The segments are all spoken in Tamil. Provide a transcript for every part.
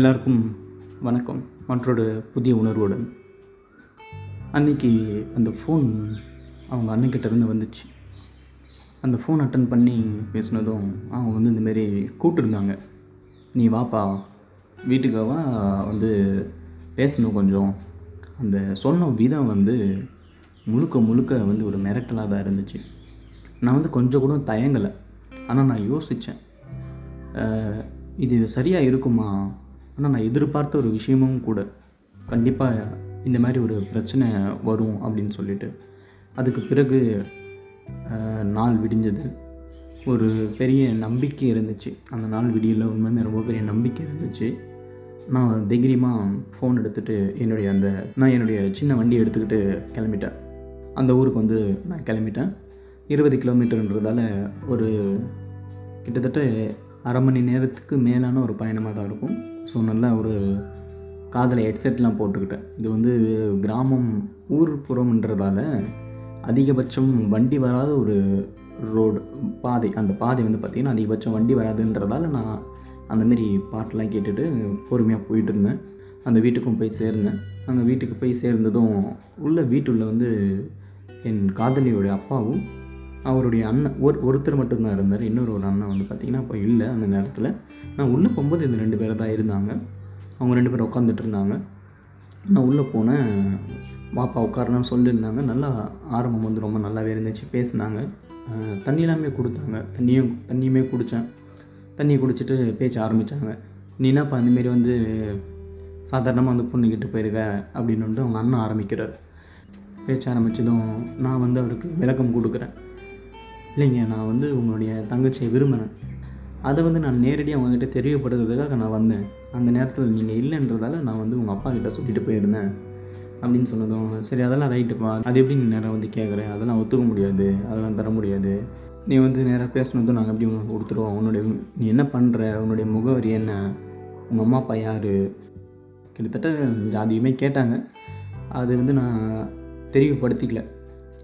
எல்லாருக்கும் வணக்கம். மற்றொரு புதிய உணர்வுடன். அன்னைக்கு அந்த ஃபோன் அவங்க அண்ணன்கிட்டருந்து வந்துச்சு. அந்த ஃபோன் அட்டன் பண்ணி பேசினதும் அவங்க வந்து இந்தமாரி கூப்பிட்டுருந்தாங்க. நீ வாப்பா வீட்டுக்காவா? வந்து பேசணும் கொஞ்சம். அந்த சொன்ன விதம் வந்து முழுக்க முழுக்க வந்து ஒரு மிரட்டலாக தான் இருந்துச்சு. நான் வந்து கொஞ்சம் கூட தயங்கலை. ஆனால் நான் யோசித்தேன் இது சரியாக இருக்குமா? ஆனால் நான் எதிர்பார்த்த ஒரு விஷயமும் கூட கண்டிப்பாக இந்த மாதிரி ஒரு பிரச்சனை வரும் அப்படின்னு சொல்லிட்டு அதுக்கு பிறகு நாள் விடிஞ்சது. ஒரு பெரிய நம்பிக்கை இருந்துச்சு. அந்த நாள் விடியல உண்மையுமே ரொம்ப பெரிய நம்பிக்கை இருந்துச்சு. நான் தைரியமாக ஃபோன் எடுத்துகிட்டு என்னுடைய அந்த நான் என்னுடைய சின்ன வண்டியை எடுத்துக்கிட்டு கிளம்பிட்டேன். அந்த ஊருக்கு வந்து நான் கிளம்பிட்டேன். இருபது கிலோமீட்டருன்றதால ஒரு கிட்டத்தட்ட அரை மணி நேரத்துக்கு மேலான ஒரு பயணமாக தான் இருக்கும். ஸோ நல்லா ஒரு காதில் ஹெட்செட்லாம் போட்டுக்கிட்டேன். இது வந்து கிராமம் ஊர்ப்புறம்ன்றதால அதிகபட்சம் வண்டி வராத ஒரு ரோடு பாதை அந்த பாதை வந்து பார்த்திங்கன்னா அதிகபட்சம் வண்டி வராதுன்றதால நான் அந்தமாரி பாட்டெலாம் கேட்டுட்டு பொறுமையாக போயிட்டு இருந்தேன். அந்த வீட்டுக்கும் போய் சேர்ந்தேன். அந்த வீட்டுக்கு போய் சேர்ந்ததும் உள்ள வீட்டுள்ள வந்து என் காதலியோட அப்பாவும் அவருடைய அண்ணன் ஒரு ஒருத்தர் மட்டும்தான் இருந்தார். இன்னொரு ஒரு அண்ணன் வந்து பார்த்திங்கன்னா அப்போ இல்லை அந்த நேரத்தில். நான் உள்ளே போகும்போது இந்த ரெண்டு பேர் தான் இருந்தாங்க. அவங்க ரெண்டு பேரும் உட்காந்துட்டு இருந்தாங்க. நான் உள்ளே போனேன். பாப்பா உட்காரணும்னு சொல்லியிருந்தாங்க. நல்லா ஆரம்பம் வந்து ரொம்ப நல்லாவே இருந்துச்சு. பேசினாங்க. தண்ணி எல்லாமே கொடுத்தாங்க. தண்ணியும் தண்ணியுமே குடித்தேன் தண்ணி குடிச்சிட்டு பேச்ச ஆரம்பித்தாங்க நீனாப்பா என்னப்பா இந்தமாரி வந்து சாதாரணமாக வந்து பொண்ணுக்கிட்ட போயிருக்க? அப்படின்னு வந்து அவங்க அண்ணன் ஆரம்பிக்கிறார். பேச்ச ஆரம்பித்ததும் நான் வந்து அவருக்கு விளக்கம் கொடுக்குறேன். இல்லைங்க நான் வந்து உங்களுடைய தங்கச்சியை விரும்பினேன். அதை வந்து நான் நேரடியாக அவங்கக்கிட்ட தெரியப்படுறதுக்காக நான் வந்தேன். அந்த நேரத்தில் நீங்கள் இல்லைன்றதால நான் வந்து உங்கள் அப்பா கிட்ட சொல்லிட்டு போயிருந்தேன். அப்படின்னு சொன்னதும் சரி அதெல்லாம் ரைட்டுப்பா அது எப்படி நீ நேராக வந்து கேட்குறேன் அதெல்லாம் ஒத்துக்க முடியாது. அதெல்லாம் தர முடியாது. நீ வந்து நேராக பேசினதும் நாங்கள் எப்படி உனக்கு கொடுத்துருவோம்? உன்னுடைய நீ என்ன பண்ணுற உன்னுடைய முகவரி என்ன? உங்கள் அம்மா அப்பா யார்? கிட்டத்தட்ட ஜாதியுமே கேட்டாங்க. அது வந்து நான் தெளிவுபடுத்திக்கல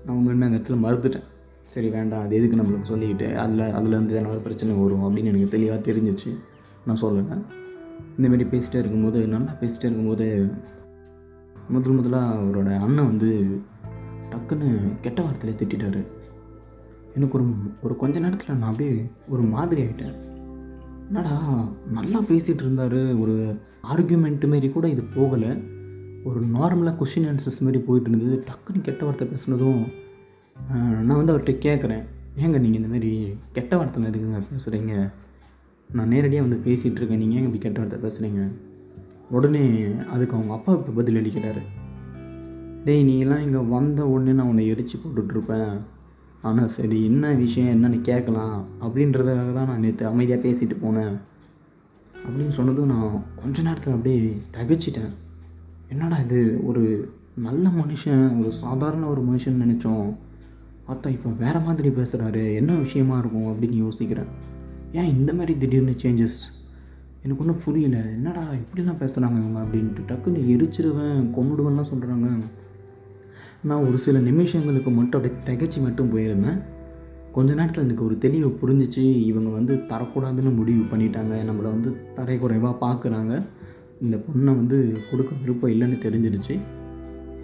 நான் உண்மையுமே அந்த இடத்துல மறுத்துட்டேன். சரி வேண்டாம் அது எதுக்கு நம்மளுக்கு சொல்லிக்கிட்டு அதில் அதுலேருந்து என்ன ஒரு பிரச்சனை வரும் அப்படின்னு எனக்கு தெளிவாக தெரிஞ்சிச்சு. நான் சொல்லலை. இந்தமாரி பேசிகிட்டே இருக்கும்போது நல்லா பேசிகிட்டே இருக்கும்போது முதல் முதலாக அவரோட அண்ணன் வந்து டக்குன்னு கெட்ட வார்த்தையில் திட்டிட்டாரு. எனக்கு ஒரு ஒரு கொஞ்ச நேரத்தில் நான் அப்படியே ஒரு மாதிரி ஆகிட்டேன் என்னடா நல்லா பேசிகிட்டு இருந்தார். ஒரு ஆர்கியூமெண்ட்டு மாரி கூட இது போகலை. ஒரு நார்மலாக கொஷின் ஆன்சர்ஸ் மாரி போயிட்டு இருந்தது. டக்குன்னு கெட்ட வார்த்தை பேசுனதும் நான் வந்து அவர்கிட்ட கேட்குறேன். ஏங்க நீங்கள் இந்த மாதிரி கெட்ட வார்த்தை எதுக்குங்க பேசுகிறீங்க நான் நேரடியாக வந்து பேசிகிட்டு இருக்கேன். நீங்கள் ஏன் இப்படி கெட்ட வார்த்தை பேசுகிறீங்க உடனே அதுக்கு அவங்க அப்பா இப்போ பதில் அளிக்கிறாரு. டேய் நீ எல்லாம் இங்கே வந்த உடனே நான் உன்னை எரிச்சு போட்டுட்ருப்பேன் ஆனால் சரி என்ன விஷயம்? என்னன்னு கேட்கலாம். அப்படின்றதுக்காக தான் நான் நேற்று அமைதியாக பேசிட்டு போனேன். அப்படின்னு சொன்னதும் நான் கொஞ்ச நேரத்தில் அப்படியே தகச்சிட்டேன். என்னடா இது? ஒரு நல்ல மனுஷன் ஒரு சாதாரண ஒரு மனுஷன் நினச்சோம். அத்தா இப்போ வேறு மாதிரி பேசுகிறாரு என்ன விஷயமா இருக்கும் அப்படின்னு யோசிக்கிறேன். ஏன் இந்த மாதிரி திடீர்னு சேஞ்சஸ் எனக்கு ஒன்றும் புரியல. என்னடா இப்படிலாம் பேசுகிறாங்க இவங்க அப்படின்ட்டு டக்குன்னு எரிச்சிருவேன் கொண்டுடுவேன்லாம் சொல்கிறாங்க நான் ஒரு சில நிமிஷங்களுக்கு மட்டும் அப்படியே திகச்சு மட்டும் போயிருந்தேன். கொஞ்ச நேரத்தில் எனக்கு ஒரு தெளிவு புரிஞ்சிச்சு. இவங்க வந்து தரக்கூடாதுன்னு முடிவு பண்ணிட்டாங்க. நம்மளை வந்து தரைக்குறைவாக பார்க்குறாங்க இந்த பொண்ணை வந்து கொடுக்க விருப்பம் இல்லைன்னு தெரிஞ்சிருச்சு.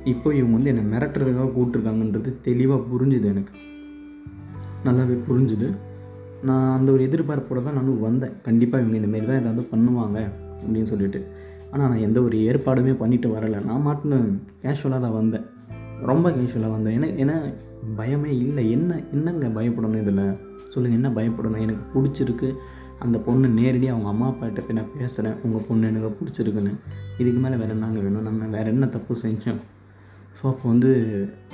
இப்போ இவங்க வந்து என்னை மிரட்டுறதுக்காக கூப்பிட்ருக்காங்கன்றது தெளிவாக புரிஞ்சுது எனக்கு. நல்லாவே புரிஞ்சுது. நான் அந்த ஒரு எதிர்பார்ப்போட தான் நானும் வந்தேன். கண்டிப்பாக இவங்க இந்தமாரி தான் ஏதாவது பண்ணுவாங்க அப்படின்னு சொல்லிட்டு. ஆனால் நான் எந்த ஒரு ஏற்பாடுமே பண்ணிட்டு வரலை. நான் மாட்டின கேஷுவலாக தான் வந்தேன். ரொம்ப கேஷுவலாக வந்தேன். ஏன்னா ஏன்னா பயமே இல்லை. என்ன என்னங்க பயப்படணும் இதில்? சொல்லுங்கள் என்ன பயப்படணும்? எனக்கு பிடிச்சிருக்கு. அந்த பொண்ணு நேரடியாக அவங்க அம்மா அப்பாட்ட போய் நான் பேசுகிறேன் உங்கள் பொண்ணு எனக்கு பிடிச்சிருக்குன்னு. இதுக்கு மேலே வேறு என்னங்க வேணும்? நம்ம வேறு என்ன தப்பு செஞ்சோம்? ஸோ அப்போ வந்து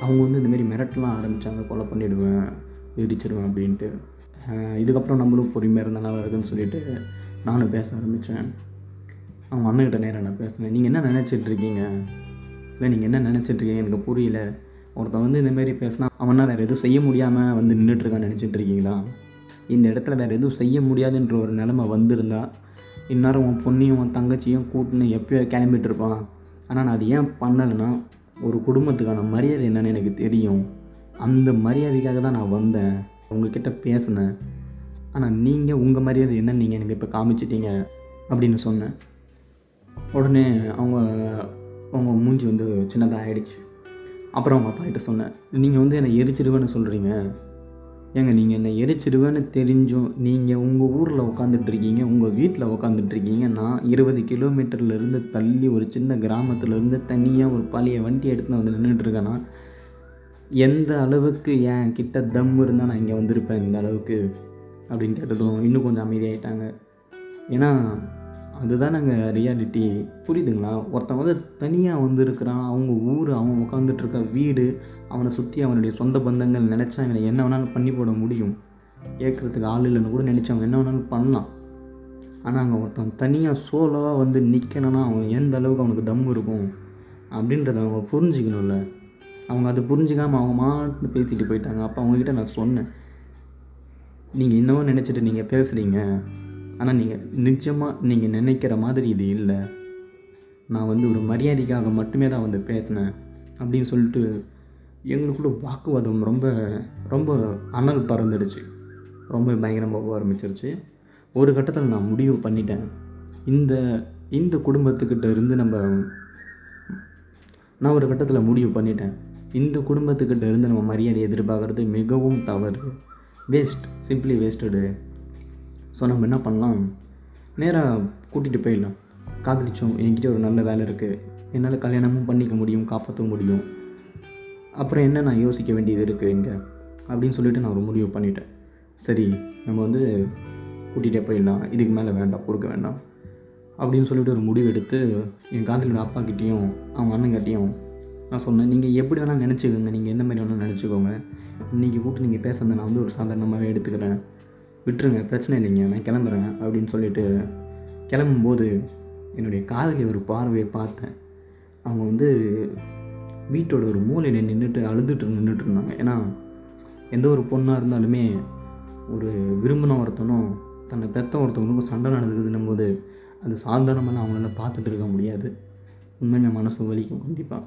அவங்க வந்து இந்தமாரி மிரட்டலாம் ஆரம்பித்தாங்க கொலை பண்ணிவிடுவேன் எரிச்சிடுவேன் அப்படின்ட்டு. இதுக்கப்புறம் நம்மளும் பொறுமையாக இருந்தால் நல்லா இருக்குன்னு சொல்லிட்டு நானும் பேச ஆரம்பித்தேன் அவங்க அண்ணன்கிட்ட நேராக நான் பேசினேன். நீங்கள் என்ன நினச்சிட்டு இருக்கீங்க? இல்லை நீங்கள் என்ன நினச்சிட்டு இருக்கீங்க எனக்கு புரியல. ஒருத்தன் வந்து இந்தமாரி பேசினா அவனா வேறு எதுவும் செய்ய முடியாமல் வந்து நின்றுட்டுருக்கான்னு நினச்சிட்டு இருக்கீங்களா? இந்த இடத்துல வேறு எதுவும் செய்ய முடியாதுன்ற ஒரு நிலமை வந்திருந்தா இந்நேரம் உன் பொண்ணையும் உன் தங்கச்சியும் கூட்டுன்னு எப்பயோ கிளம்பிட்டு இருப்பான். ஆனால் நான் அது ஏன் பண்ணலைன்னா ஒரு குடும்பத்துக்கான மரியாதை என்னன்னு எனக்கு தெரியும். அந்த மரியாதைக்காக தான் நான் வந்தேன். உங்ககிட்ட பேசினேன். ஆனால் நீங்கள் உங்கள் மரியாதை என்னன்னு நீங்கள் எனக்கு இப்போ காமிச்சிட்டீங்க அப்படின்னு சொன்னேன். உடனே அவங்க அவங்க மூஞ்சி வந்து சின்னதாக ஆகிடுச்சு அப்புறம் அவங்க அப்பா கிட்ட சொன்னேன் நீங்கள் வந்து என்னை எரிச்சிருவேன்னு சொல்கிறீங்க ஏங்க நீங்கள் என்னை எரிச்சிடுவேன்னு தெரிஞ்சும் நீங்கள் உங்கள் ஊரில் உட்காந்துட்ருக்கீங்க உங்கள் வீட்டில் உட்காந்துட்ருக்கீங்க நான் இருபது கிலோமீட்டர்லேருந்து தள்ளி ஒரு சின்ன கிராமத்துலேருந்து தனியாக ஒரு பழைய வண்டி எடுத்துன்னு வந்து நின்றுட்டுருக்கேன்னா எந்த அளவுக்கு என் கிட்ட தம் இருந்தால் நான் இங்கே வந்திருப்பேன் இந்த அளவுக்கு? அப்படின்னு கேட்டதும் இன்னும் கொஞ்சம் அமைதியாகிட்டாங்க ஏன்னா அதுதான் நாங்கள் ரியாலிட்டி புரியுதுங்களா? ஒருத்தன் வந்து தனியாக வந்திருக்கிறான். அவங்க ஊர் அவன் உட்காந்துட்டு இருக்க வீடு அவனை சுற்றி அவனுடைய சொந்த பந்தங்கள் நினச்சா இவனை என்ன வேணாலும் பண்ணி போட முடியும். ஏற்கிறதுக்கு ஆள் இல்லைன்னு கூட நினச்சவங்க என்ன வேணாலும் பண்ணலாம். ஆனால் அங்கே ஒருத்தன் தனியாக சோலோவாக வந்து நிற்கணும்னா அவன் எந்த அளவுக்கு அவனுக்கு தம் இருக்கும் அப்படின்றத அவங்க புரிஞ்சுக்கணும்ல. அவங்க அதை புரிஞ்சுக்காமல் அவங்க மாட்டு பேசிட்டு போயிட்டாங்க. அப்போ அவங்கக்கிட்ட நான் சொன்னேன். நீங்கள் இன்னமும் நினச்சிட்டு நீங்கள் பேசுகிறீங்க ஆனால் நீங்கள் நிஜமாக நீங்கள் நினைக்கிற மாதிரி இது இல்லை. நான் வந்து ஒரு மரியாதைக்காக மட்டுமே தான் வந்து பேசினேன் அப்படின்னு சொல்லிட்டு எங்களுக்குள்ள வாக்குவாதம் ரொம்ப ரொம்ப அனல் பறந்துடுச்சு. ரொம்ப பயங்கரமாக போக ஆரம்பிச்சிருச்சு ஒரு கட்டத்தில் நான் முடிவு பண்ணிட்டேன். இந்த இந்த குடும்பத்துக்கிட்ட இருந்து நம்ம நான் ஒரு கட்டத்தில் முடிவு பண்ணிட்டேன். இந்த குடும்பத்துக்கிட்ட இருந்து நம்ம மரியாதை எதிர்பார்க்குறது மிகவும் தவறு. வேஸ்ட் சிம்பிளி வேஸ்டடு ஸோ நம்ம என்ன பண்ணலாம்? நேராக கூட்டிகிட்டு போயிடலாம். காதலிச்சோம். என்கிட்ட ஒரு நல்ல வேலை இருக்குது என்னால் கல்யாணமும் பண்ணிக்க முடியும் காப்பாற்ற முடியும். அப்புறம் என்ன நான் யோசிக்க வேண்டியது இருக்குது இங்கே? அப்படின்னு சொல்லிட்டு நான் ஒரு முடிவு பண்ணிட்டேன். சரி நம்ம வந்து கூட்டிகிட்டே போயிடலாம். இதுக்கு மேலே வேண்டாம் கொடுக்க வேண்டாம். அப்படின்னு சொல்லிட்டு ஒரு முடிவு எடுத்து என் காதலோட அப்பாக்கிட்டேயும் அவங்க அண்ணங்கிட்டையும் நான் சொன்னேன் நீங்கள் எப்படி வேணால் நினச்சிக்கோங்க. நீங்கள் எந்த மாதிரி வேணால் நினச்சிக்கோங்க. இன்றைக்கி கூட்டு நீங்கள் பேசுறதை நான் வந்து ஒரு சாதாரணமாகவே எடுத்துக்கிறேன். விட்டுருங்க பிரச்சனை இல்லைங்க நான் கிளம்புறேன் அப்படின்னு சொல்லிட்டு கிளம்பும்போது என்னுடைய காதலி ஒரு பார்வையை பார்த்தேன். அவங்க வந்து வீட்டோட ஒரு மூலையில் நின்றுட்டு அழுதுட்டு நின்றுட்டு இருந்தாங்க. ஏன்னா எந்த ஒரு பொண்ணாக இருந்தாலுமே ஒரு விரும்பின ஒருத்தனும் தன்னை பெத்த ஒருத்தவங்களுக்கும் சண்டை நடந்துக்குதுன்னும் போது அது சாதாரணமாக அவங்களால பார்த்துட்டு இருக்க முடியாது. உண்மையாக மனசு வலிக்கும் கண்டிப்பாக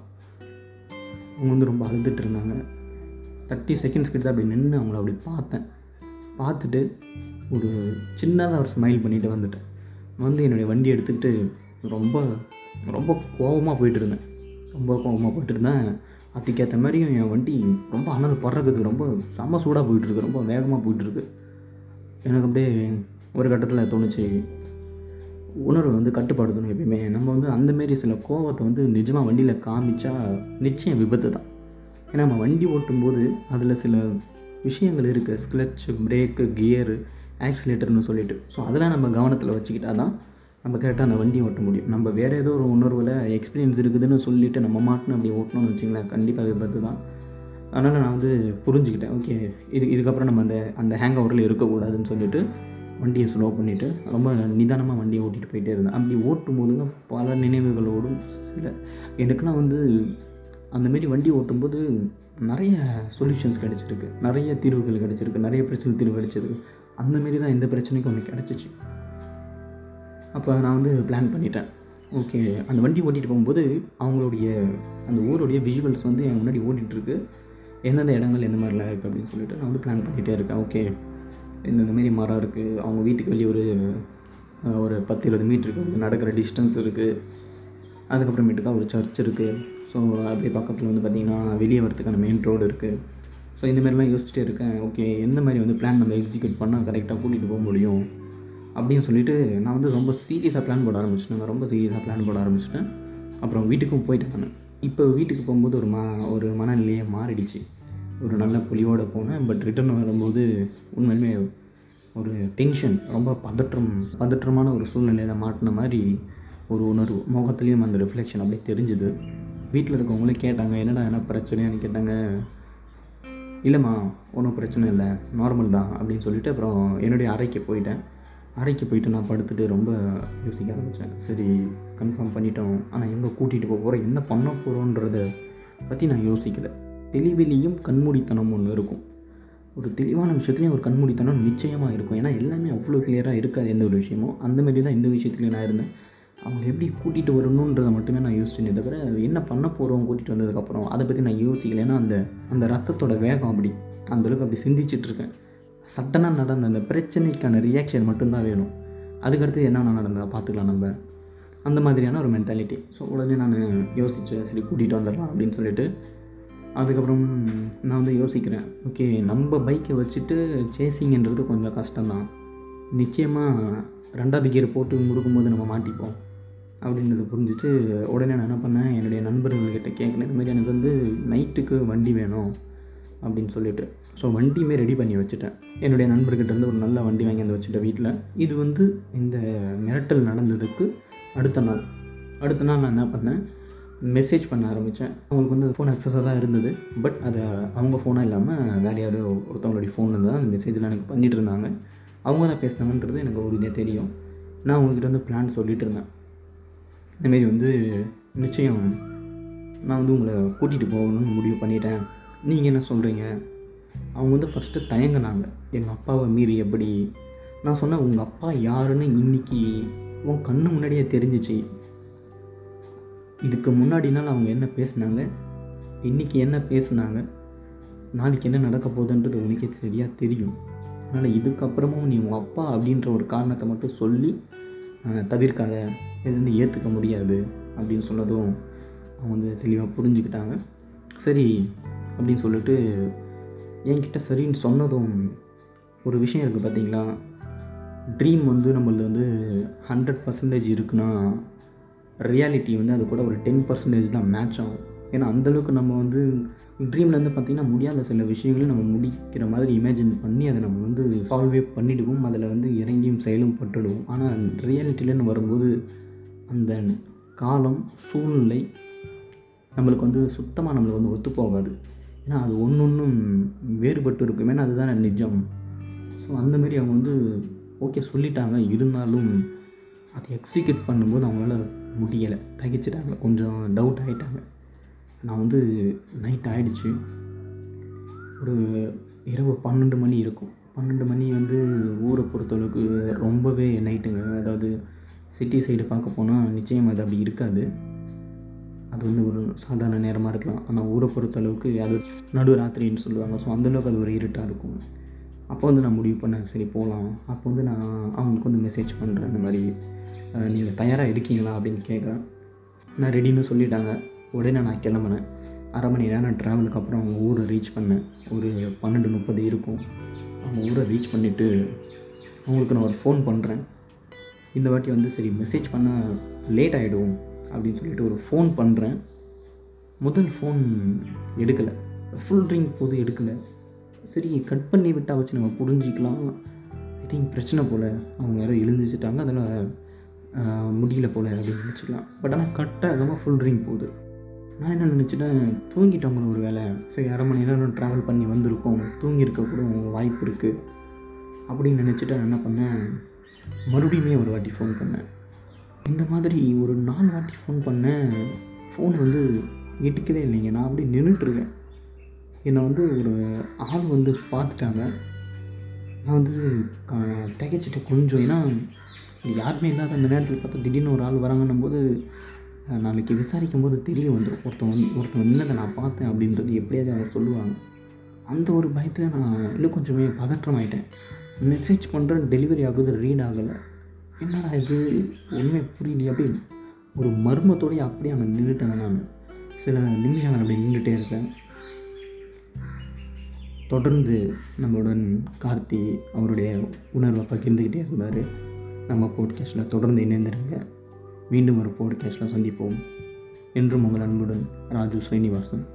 அவங்க வந்து ரொம்ப அழுதுட்டு இருந்தாங்க. தேர்ட்டி செகண்ட்ஸ் கிட்ட அப்படி நின்று அவங்கள அப்படி பார்த்தேன். பார்த்துட்டு ஒரு சின்னதாக ஒரு ஸ்மைல் பண்ணிவிட்டு வந்துட்டேன். வந்து என்னுடைய வண்டி எடுத்துக்கிட்டு ரொம்ப ரொம்ப கோபமாக போயிட்டு இருந்தேன். ரொம்ப கோபமாக போயிட்டு இருந்தேன். அதுக்கேற்ற மாதிரியும் என் வண்டி ரொம்ப அனல் பறக்குது. ரொம்ப செம்ம சூடாக போயிட்டுருக்கு ரொம்ப வேகமாக போயிட்டுருக்கு எனக்கு அப்படியே ஒரு கட்டத்தில் தோணுச்சு உணர்வு வந்து கட்டுப்படுத்தணும் எப்பயுமே. நம்ம வந்து அந்தமாரி சில கோவத்தை வந்து நிஜமாக வண்டியில் காமிச்சா நிச்சயம் விபத்து தான் ஏன்னா நம்ம வண்டி ஓட்டும்போது அதில் சில விஷயங்கள் இருக்குது ஸ்க்ளச்சு பிரேக்கு கியரு ஆக்சிலேட்டர்னு சொல்லிட்டு. ஸோ அதெல்லாம் நம்ம கவனத்தில் வச்சுக்கிட்டா தான் நம்ம கரெக்டாக அந்த வண்டி ஓட்ட முடியும். நம்ம வேறு ஏதோ ஒரு உணர்வில் எக்ஸ்பீரியன்ஸ் இருக்குதுன்னு சொல்லிவிட்டு நம்ம மாட்டினு அப்படி ஓட்டணும்னு வச்சிங்களேன் கண்டிப்பாக விபத்து தான். அதனால் நான் வந்து புரிஞ்சுக்கிட்டேன். ஓகே இது இதுக்கப்புறம் நம்ம அந்த அந்த ஹேங் ஓவரில் இருக்கக்கூடாதுன்னு சொல்லிவிட்டு வண்டியை ஸ்லோ பண்ணிவிட்டு ரொம்ப நிதானமாக வண்டியை ஓட்டிகிட்டு போயிட்டே இருந்தேன். அப்படி ஓட்டும் போதுங்க பல நினைவுகளோடும் சில எனக்குலாம் வந்து அந்தமாரி வண்டி ஓட்டும்போது நிறைய சொல்யூஷன்ஸ் கிடச்சிருக்கு. நிறைய தீர்வுகள் கிடச்சிருக்கு. நிறைய பிரச்சனை தீர்வு கிடச்சிருக்கு. அந்தமாரி தான் இந்த பிரச்சனைக்கும் ஒன்று கிடச்சிச்சு. அப்போ நான் வந்து பிளான் பண்ணிட்டேன். ஓகே அந்த வண்டி ஓட்டிகிட்டு போகும்போது அவங்களுடைய அந்த ஊருடைய விஷுவல்ஸ் வந்து என் முன்னாடி ஓடிட்டுருக்கு. எந்தெந்த இடங்கள் எந்த மாதிரிலாம் இருக்குது அப்படின்னு சொல்லிட்டு நான் வந்து பிளான் பண்ணிகிட்டே இருக்கேன். ஓகே இந்த இந்த மாரி மரம் இருக்குது அவங்க வீட்டுக்கு வெளியே ஒரு ஒரு பத்து இருபது மீட்டருக்கு வந்து நடக்கிற டிஸ்டன்ஸ் இருக்குது அதுக்கப்புறமேட்டுக்கா ஒரு சர்ச் இருக்குது ஸோ அப்படியே பக்கத்தில் வந்து பார்த்திங்கன்னா வெளியே வரத்துக்கான மெயின் ரோடு இருக்குது ஸோ இந்த மாதிரிலாம் யோசிச்சுட்டே இருக்கேன். ஓகே எந்த மாதிரி வந்து பிளான் நம்ம எக்ஸிக்யூட் பண்ணால் கரெக்டாக கூட்டிகிட்டு போக முடியும்? அப்படின்னு சொல்லிட்டு நான் வந்து ரொம்ப சீரியஸாக பிளான் போட ஆரம்பிச்சிட்டேன். ரொம்ப சீரியஸாக பிளான் போட ஆரம்பிச்சிட்டேன். அப்புறம் வீட்டுக்கும் போயிட்டேன் நான் இப்போ வீட்டுக்கு போகும்போது ஒரு மா ஒரு மனநிலையே மாறிடுச்சு. ஒரு நல்ல பொலிவோடு போனேன். பட் ரிட்டர்ன் வரும்போது உண்மையிலுமே ஒரு டென்ஷன் ரொம்ப பதற்றம் பதற்றமான ஒரு சூழ்நிலையில் மாட்டின மாதிரி ஒரு உணர்வு. முகத்துலேயும் அந்த ரிஃப்ளெக்ஷன் அப்படியே தெரிஞ்சுது. வீட்டில் இருக்கவங்களே கேட்டாங்க என்னடா என்ன பிரச்சனையான்னு கேட்டாங்க? இல்லைம்மா ஒன்றும் பிரச்சனை இல்லை. நார்மல் தான் அப்படின்னு சொல்லிட்டு அப்புறம் என்னுடைய அறைக்கு போயிட்டேன். அறைக்கு போயிட்டு நான் படுத்துட்டு ரொம்ப யோசிக்க ஆரம்பித்தேன் சரி கன்ஃபார்ம் பண்ணிட்டோம். ஆனால் எங்கே கூட்டிகிட்டு போக போகிறோம் என்ன பண்ண போகிறோன்றத பற்றி நான் யோசிக்கலை. தெளிவிலையும் கண்மூடித்தனம் ஒன்று இருக்கும். ஒரு தெளிவான விஷயத்துலையும் ஒரு கண்மூடித்தனம் நிச்சயமாக இருக்கும். ஏன்னா எல்லாமே அவ்வளோ கிளியராக இருக்காது எந்த ஒரு விஷயமும். அந்த மாதிரி தான் இந்த விஷயத்துலையும் நான் இருந்தேன். அவங்களை எப்படி கூட்டிகிட்டு வரணுன்றதை மட்டுமே நான் யோசிச்சேனே தவிர என்ன பண்ண போகிறோம் கூட்டிகிட்டு வந்ததுக்கப்புறம் அதை பற்றி நான் யோசிக்கல ஏன்னா அந்த அந்த ரத்தத்தோட வேகம் அப்படி அந்தளவுக்கு அப்படி சிந்திச்சிட்ருக்கேன் சட்டனாக நடந்த அந்த பிரச்சனைக்கான ரியாக்ஷன் மட்டும்தான் வேணும். அதுக்கடுத்து என்னென்ன நடந்ததை பார்த்துக்கலாம் நம்ம. அந்த மாதிரியான ஒரு மென்டாலிட்டி ஸோ உடனே நான் யோசித்தேன் சரி கூட்டிகிட்டு வந்துடலாம் அப்படின்னு சொல்லிட்டு. அதுக்கப்புறம் நான் வந்து யோசிக்கிறேன் ஓகே நம்ம பைக்கை வச்சுட்டு சேசிங்கன்றது கொஞ்சம் கஷ்டம்தான். நிச்சயமாக ரெண்டாவது கியர் போட்டு முடுக்கும்போது நம்ம மாட்டிப்போம். அப்படின்றத புரிஞ்சுட்டு உடனே நான் என்ன பண்ணேன் என்னுடைய நண்பர்கள்கிட்ட கேட்குறேன் மாதிரி எனக்கு வந்து நைட்டுக்கு வண்டி வேணும் அப்படின்னு சொல்லிட்டு. ஸோ வண்டியுமே ரெடி பண்ணி வச்சுட்டேன். என்னுடைய நண்பர்கிட்ட இருந்து ஒரு நல்ல வண்டி வாங்கி வந்து வச்சுட்டேன் வீட்டில் இது வந்து இந்த மிரட்டல் நடந்ததுக்கு அடுத்த நாள். அடுத்த நாள் நான் என்ன பண்ணேன் மெசேஜ் பண்ண ஆரம்பித்தேன் அவங்களுக்கு வந்து ஃபோன் அக்சஸாக தான் இருந்தது. பட் அதை அவங்க ஃபோனாக இல்லாமல் வேறு யாரோ ஒருத்தவங்களுடைய ஃபோன் தான் அந்த மெசேஜ்லாம் எனக்கு பண்ணிகிட்டு இருந்தாங்க. அவங்க தான் பேசினாங்கன்றது எனக்கு ஒரு இதே தெரியும். நான் அவங்கக்கிட்ட வந்து பிளான் சொல்லிகிட்டு இருந்தேன். இந்தமாரி வந்து நிச்சயம் நான் வந்து உங்களை கூட்டிகிட்டு போகணும்னு முடிவு பண்ணிட்டேன். நீங்கள் என்ன சொல்கிறீங்க அவங்க வந்து ஃபஸ்ட்டு தயங்கினாங்க. எங்கள் அப்பாவை மீறி எப்படி? நான் சொன்னேன் உங்கள் அப்பா யாருன்னு இன்னைக்கு உன் கண்ணு முன்னாடியே தெரிஞ்சிச்சு. இதுக்கு முன்னாடி நாள் அவங்க என்ன பேசுனாங்க? இன்றைக்கி என்ன பேசுனாங்க? நாளைக்கு என்ன நடக்க போகுதுன்றது உனக்கே சரியாக தெரியும். அதனால் இதுக்கப்புறமும் நீ உங்கள் அப்பா அப்படின்ற ஒரு காரணத்தை மட்டும் சொல்லி தவிர்க்காத. இது வந்து ஏற்றுக்க முடியாது அப்படின்னு சொன்னதும் அவங்க வந்து தெளிவாக புரிஞ்சுக்கிட்டாங்க. சரி அப்படின்னு சொல்லிட்டு என்கிட்ட சரின்னு சொன்னதும் ஒரு விஷயம் இருக்குது பார்த்தீங்களா ட்ரீம் வந்து நம்மளது வந்து ஹண்ட்ரட் பர்சன்டேஜ் இருக்குன்னா ரியாலிட்டி வந்து அது கூட ஒரு டென் பர்சன்டேஜ் தான் மேட்ச் ஆகும். ஏன்னா அந்தளவுக்கு நம்ம வந்து ட்ரீமில் வந்து பார்த்திங்கன்னா முடியாத சில விஷயங்களையும் நம்ம முடிக்கிற மாதிரி இமேஜின் பண்ணி அதை நம்ம வந்து சால்வே பண்ணிவிடுவோம் அதில் வந்து இறங்கியும் செயலும் பட்டுடுவோம். ஆனால் ரியாலிட்டிலன்னு வரும்போது அந்த காலம் சூழ்நிலை நம்மளுக்கு வந்து சுத்தமாக நம்மளுக்கு வந்து ஒத்து போகாது. ஏன்னா அது ஒன்று ஒன்றும் வேறுபட்டு இருக்கும். ஏன்னா அதுதானே நிஜம். ஸோ அந்தமாரி அவங்க வந்து ஓகே சொல்லிட்டாங்க. இருந்தாலும் அதை எக்ஸிக்யூட் பண்ணும்போது அவங்களால முடியலை. தகிச்சிட்டாங்க. கொஞ்சம் டவுட் ஆகிட்டாங்க நான் வந்து நைட் ஆகிடுச்சு ஒரு இரவு பன்னெண்டு மணி இருக்கும். பன்னெண்டு மணி வந்து ஊரை பொறுத்தளவுக்கு ரொம்பவே நைட்டுங்க அதாவது சிட்டி சைடு பார்க்க போனால் நிச்சயம் அது அப்படி இருக்காது. அது வந்து ஒரு சாதாரண நேரமாக இருக்கலாம். ஆனால் ஊரை பொறுத்த அளவுக்கு அது நடு ராத்திரின்னு சொல்லுவாங்க. ஸோ அந்தளவுக்கு அது ஒரு இருட்டாக இருக்கும். அப்போ வந்து நான் முடிவு பண்ணேன். சரி போகலாம் அப்போ வந்து நான் அவங்களுக்கு வந்து மெசேஜ் பண்ணுறேன் இந்த மாதிரி நீங்கள் தயாராக இருக்கீங்களா? அப்படின்னு கேட்குறேன் நான் ரெடின்னு சொல்லிட்டாங்க. உடனே நான் கிளம்புனேன். அரை மணி நேரம் ட்ராவலுக்கு அப்புறம் அவங்க ஊரை ரீச் பண்ணேன். ஒரு பன்னெண்டு முப்பது இருக்கும். அவங்க ஊரை ரீச் பண்ணிவிட்டு அவங்களுக்கு நான் ஒரு ஃபோன் பண்ணுறேன் இந்த வாட்டி வந்து சரி மெசேஜ் பண்ண லேட் ஆகிடும் அப்படின்னு சொல்லிட்டு ஒரு ஃபோன் பண்ணுறேன் முதல் ஃபோன் எடுக்கலை. ஃபுல் ரிங் போது எடுக்கலை. சரி கட் பண்ணி விட்டால் வச்சு நம்ம புரிஞ்சிக்கலாம். ஐ திங்க் பிரச்சனை போல். அவங்க யாரோ எழுந்திரிச்சிட்டாங்க அதனால் முடியல போல் அப்படின்னு நினச்சிக்கலாம். பட் ஆனால் கட்டாக ஃபுல் ரிங் போகுது நான் என்ன நினச்சிட்டேன் தூங்கிட்டாங்களோ ஒரு வேலை சரி அரை மணி நேரம் ட்ராவல் பண்ணி வந்திருக்கோம். தூங்கியிருக்க கூட வாய்ப்பு இருக்குது அப்படின்னு நினச்சிட்டு நான் என்ன பண்ணேன்? மறுபடியுமே ஒரு வாட்டி ஃபோன் பண்ணேன். இந்த மாதிரி ஒரு நாலு வாட்டி ஃபோன் பண்ணேன். ஃபோன் வந்து எடுக்கவே இல்லைங்க. நான் அப்படியே நின்றுட்டுருக்கேன் என்னை வந்து ஒரு ஆள் வந்து பார்த்துட்டாங்க. நான் வந்து க- திகைச்சிட்டேன் கொஞ்சம் ஏன்னா யாருமே இல்லாத அந்த நேரத்தில் பார்த்தா திடீர்னு ஒரு ஆள் வராங்கன்னும் போது நாளைக்கு விசாரிக்கும் போது தெரிய வந்துடும் ஒருத்தன் வந்து ஒருத்தன் இல்லை நான் பார்த்தேன் அப்படின்றது எப்படியாவது அவங்க சொல்லுவாங்க. அந்த ஒரு பயத்தில் நான் இன்னும் கொஞ்சமே பதற்றமாயிட்டேன். மெசேஜ் பண்ணுறேன் டெலிவரி ஆகுது ரீட் ஆகலை. என்னடா இது? ஒன்றுமே புரியலையே அப்படி ஒரு மர்மத்தோடய அப்படியே அங்கே நின்றுட்டேன் நான். சில நிமிஷங்கள் அப்படி நின்றுட்டே இருக்கேன் தொடர்ந்து நம்மளுடன் கார்த்தி அவருடைய உணர்வை பகிர்ந்துக்கிட்டே இருந்தார். நம்ம போட்காஸ்ட்டில் தொடர்ந்து இணைந்திருங்க. மீண்டும் ஒரு போட்காஸ்ட்டில் சந்திப்போம். என்றும் உங்கள் அன்புடன் ராஜு ஸ்ரீனிவாசன்.